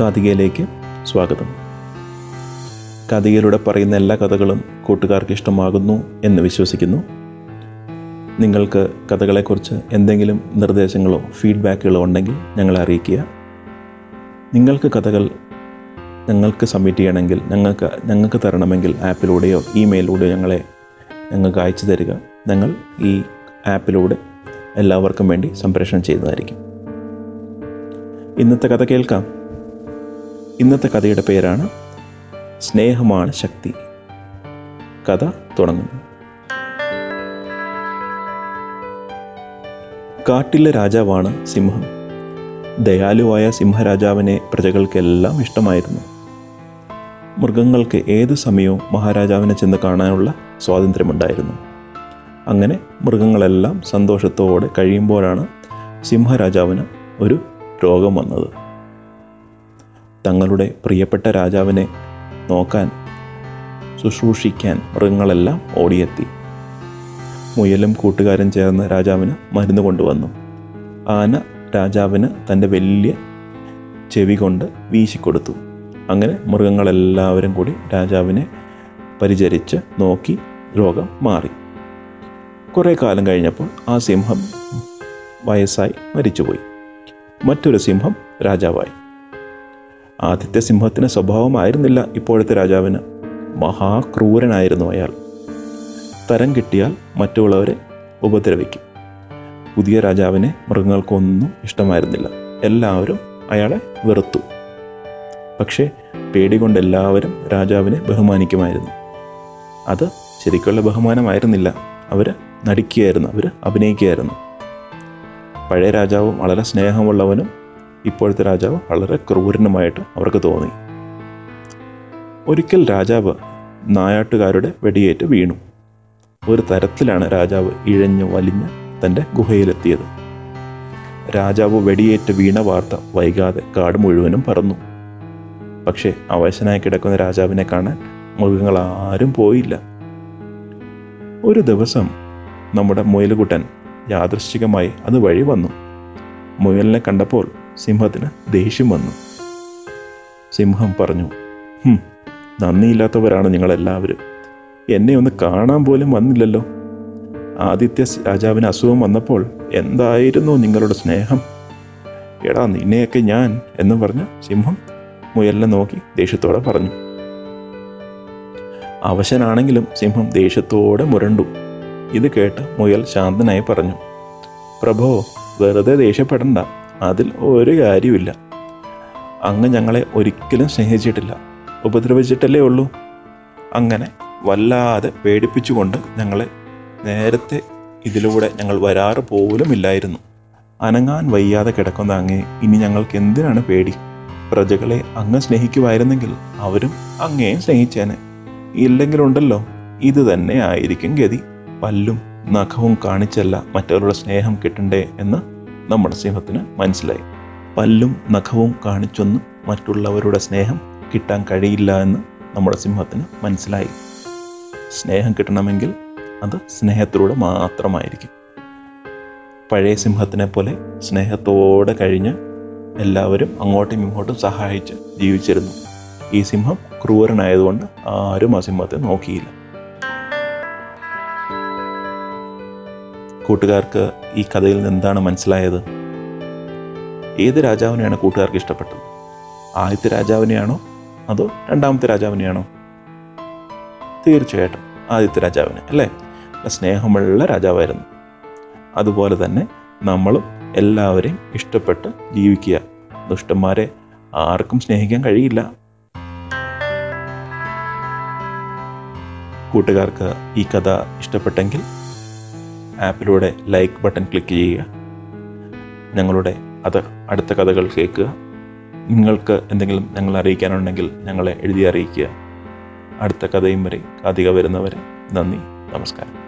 കാതികയിലേക്ക് സ്വാഗതം. കാതികയിലൂടെ പറയുന്ന എല്ലാ കഥകളും കൂട്ടുകാർക്ക് ഇഷ്ടമാകുന്നു എന്ന് വിശ്വസിക്കുന്നു. നിങ്ങൾക്ക് കഥകളെക്കുറിച്ച് എന്തെങ്കിലും നിർദ്ദേശങ്ങളോ ഫീഡ്ബാക്കുകളോ ഉണ്ടെങ്കിൽ ഞങ്ങളെ അറിയിക്കുക. നിങ്ങൾക്ക് കഥകൾ ഞങ്ങൾക്ക് സബ്മിറ്റ് ചെയ്യണമെങ്കിൽ ഞങ്ങൾക്ക് ഞങ്ങൾക്ക് തരണമെങ്കിൽ ആപ്പിലൂടെയോ ഇമെയിലൂടെയോ ഞങ്ങളെ ഞങ്ങൾക്ക് അയച്ചു തരിക. ഞങ്ങൾ ഈ ആപ്പിലൂടെ എല്ലാവർക്കും വേണ്ടി സംപ്രേഷണം ചെയ്യുന്നതായിരിക്കും. ഇന്നത്തെ കഥ കേൾക്കാം. ഇന്നത്തെ കഥയുടെ പേരാണ് സ്നേഹമാണ് ശക്തി. കഥ തുടങ്ങുന്നു. കാട്ടിലെ രാജാവാണ് സിംഹം. ദയാലുവായ സിംഹരാജാവിനെ പ്രജകൾക്കെല്ലാം ഇഷ്ടമായിരുന്നു. മൃഗങ്ങൾക്ക് ഏത് സമയവും മഹാരാജാവിനെ ചെന്ന് കാണാനുള്ള സ്വാതന്ത്ര്യമുണ്ടായിരുന്നു. അങ്ങനെ മൃഗങ്ങളെല്ലാം സന്തോഷത്തോടെ കഴിയുമ്പോഴാണ് സിംഹരാജാവിന് ഒരു രോഗം വന്നത്. തങ്ങളുടെ പ്രിയപ്പെട്ട രാജാവിനെ നോക്കാൻ ശുശ്രൂഷിക്കാൻ മൃഗങ്ങളെല്ലാം ഓടിയെത്തി. മുയലും കൂട്ടുകാരും ചേർന്ന് രാജാവിന് മരുന്ന് കൊണ്ടുവന്നു. ആന രാജാവിന് തന്റെ വലിയ ചെവി കൊണ്ട് വീശിക്കൊടുത്തു. അങ്ങനെ മൃഗങ്ങളെല്ലാവരും കൂടി രാജാവിനെ പരിചരിച്ച് നോക്കി രോഗം മാറി. കുറേ കാലം കഴിഞ്ഞപ്പോൾ ആ സിംഹം വയസ്സായി മരിച്ചുപോയി. മറ്റൊരു സിംഹം രാജാവായി. ആദ്യത്തെ സിംഹത്തിന് സ്വഭാവമായിരുന്നില്ല ഇപ്പോഴത്തെ രാജാവിന്. മഹാക്രൂരനായിരുന്നു അയാൾ. തരം കിട്ടിയാൽ മറ്റുള്ളവരെ ഉപദ്രവിക്കും. പുതിയ രാജാവിനെ മൃഗങ്ങൾക്കൊന്നും ഇഷ്ടമായിരുന്നില്ല. എല്ലാവരും അയാളെ വെറുത്തു. പക്ഷേ പേടികൊണ്ട് എല്ലാവരും രാജാവിനെ ബഹുമാനിക്കുമായിരുന്നു. അത് ശരിക്കുള്ള ബഹുമാനമായിരുന്നില്ല. അവർ നടിക്കുകയായിരുന്നു അവർ അഭിനയിക്കുകയായിരുന്നു. പഴയ രാജാവും വളരെ സ്നേഹമുള്ളവനും ഇപ്പോഴത്തെ രാജാവ് വളരെ ക്രൂരനുമായിട്ട് അവർക്ക് തോന്നി. ഒരിക്കൽ രാജാവ് നായാട്ടുകാരുടെ വെടിയേറ്റ് വീണു. ഒരു തരത്തിലാണ് രാജാവ് ഇഴഞ്ഞു വലിഞ്ഞ് തന്റെ ഗുഹയിലെത്തിയത്. രാജാവ് വെടിയേറ്റ് വീണ വാർത്ത വൈകാതെ കാട് മുഴുവനും പറന്നു. പക്ഷേ അവശനായി കിടക്കുന്ന രാജാവിനെ കാണാൻ മൃഗങ്ങൾ ആരും പോയില്ല. ഒരു ദിവസം നമ്മുടെ മുയലുകുട്ടൻ യാദൃശ്ചികമായി അത് വഴി വന്നു. മുയലിനെ കണ്ടപ്പോൾ സിംഹത്തിന് ദേഷ്യം വന്നു. സിംഹം പറഞ്ഞു "ഹും, നന്ദിയില്ലാത്തവരാണ് നിങ്ങളെല്ലാവരും. എന്നെ ഒന്ന് കാണാൻ പോലും വന്നില്ലല്ലോ. ആദിത്യ രാജാവിന് അസുഖം വന്നപ്പോൾ എന്തായിരുന്നു നിങ്ങളുടെ സ്നേഹം? എടാ നിന്നെയൊക്കെ ഞാൻ എന്ന് പറഞ്ഞ് സിംഹം മുയലിനെ നോക്കി ദേഷ്യത്തോടെ പറഞ്ഞു. അവശനാണെങ്കിലും സിംഹം ദേഷ്യത്തോടെ മുരണ്ടു. ഇത് കേട്ട് മുയൽ ശാന്തനായി പറഞ്ഞു പ്രഭോ വെറുതെ ദേഷ്യപ്പെടണ്ട. അതിൽ ഒരു കാര്യമില്ല അങ്ങ് ഞങ്ങളെ ഒരിക്കലും സ്നേഹിച്ചിട്ടില്ല. ഉപദ്രവിച്ചിട്ടല്ലേ ഉള്ളൂ. അങ്ങനെ വല്ലാതെ പേടിപ്പിച്ചുകൊണ്ട് ഞങ്ങളെ നേരത്തെ ഇതിലൂടെ ഞങ്ങൾ വരാറ് പോലും ഇല്ലായിരുന്നു അനങ്ങാൻ വയ്യാതെ കിടക്കുന്ന അങ്ങേ ഇനി ഞങ്ങൾക്ക് എന്തിനാണ് പേടി? പ്രജകളെ അങ്ങ് സ്നേഹിക്കുമായിരുന്നെങ്കിൽ അവരും അങ്ങേയും സ്നേഹിച്ചേനെ. ഇല്ലെങ്കിലുണ്ടല്ലോ ഇത് തന്നെ ആയിരിക്കും ഗതി. പല്ലും നഖവും കാണിച്ചല്ല മറ്റവരുടെ സ്നേഹം കിട്ടണ്ടേ എന്ന് നമ്മുടെ സിംഹത്തിന് മനസ്സിലായി. പല്ലും നഖവും കാണിച്ചൊന്നും മറ്റുള്ളവരുടെ സ്നേഹം കിട്ടാൻ കഴിയില്ല എന്ന് നമ്മുടെ സിംഹത്തിന് മനസ്സിലായി. സ്നേഹം കിട്ടണമെങ്കിൽ അത് സ്നേഹത്തിലൂടെ മാത്രമായിരിക്കും. പഴയ സിംഹത്തിനെ പോലെ സ്നേഹത്തോടെ കഴിഞ്ഞ് എല്ലാവരും അങ്ങോട്ടും ഇങ്ങോട്ടും സഹായിച്ച് ജീവിച്ചിരുന്നു. ഈ സിംഹം ക്രൂരനായതുകൊണ്ട് ആരും ആ സിംഹത്തെ നോക്കിയില്ല. കൂട്ടുകാർക്ക് ഈ കഥയിൽ നിന്ന് എന്താണ് മനസ്സിലായത്? ഏത് രാജാവിനെയാണ് കൂട്ടുകാർക്ക് ഇഷ്ടപ്പെട്ടത്? ആദ്യത്തെ രാജാവിനെയാണോ അതോ രണ്ടാമത്തെ രാജാവിനെയാണോ? തീർച്ചയായിട്ടും ആദ്യത്തെ രാജാവിനെ അല്ലേ? സ്നേഹമുള്ള രാജാവായിരുന്നു. അതുപോലെ തന്നെ നമ്മളും എല്ലാവരെയും ഇഷ്ടപ്പെട്ട് ജീവിക്കുക. ദുഷ്ടന്മാരെ ആർക്കും സ്നേഹിക്കാൻ കഴിയില്ല. കൂട്ടുകാർക്ക് ഈ കഥ ഇഷ്ടപ്പെട്ടെങ്കിൽ ആപ്പിലൂടെ ലൈക്ക് ബട്ടൺ ക്ലിക്ക് ചെയ്യുക. ഞങ്ങളുടെ അത് അടുത്ത കഥകൾ കേൾക്കുക. നിങ്ങൾക്ക് എന്തെങ്കിലും ഞങ്ങൾ അറിയിക്കാനുണ്ടെങ്കിൽ ഞങ്ങളെ എഴുതി അറിയിക്കുക. അടുത്ത കഥയും വരെ അധികം വരുന്നവരെ നന്ദി നമസ്കാരം.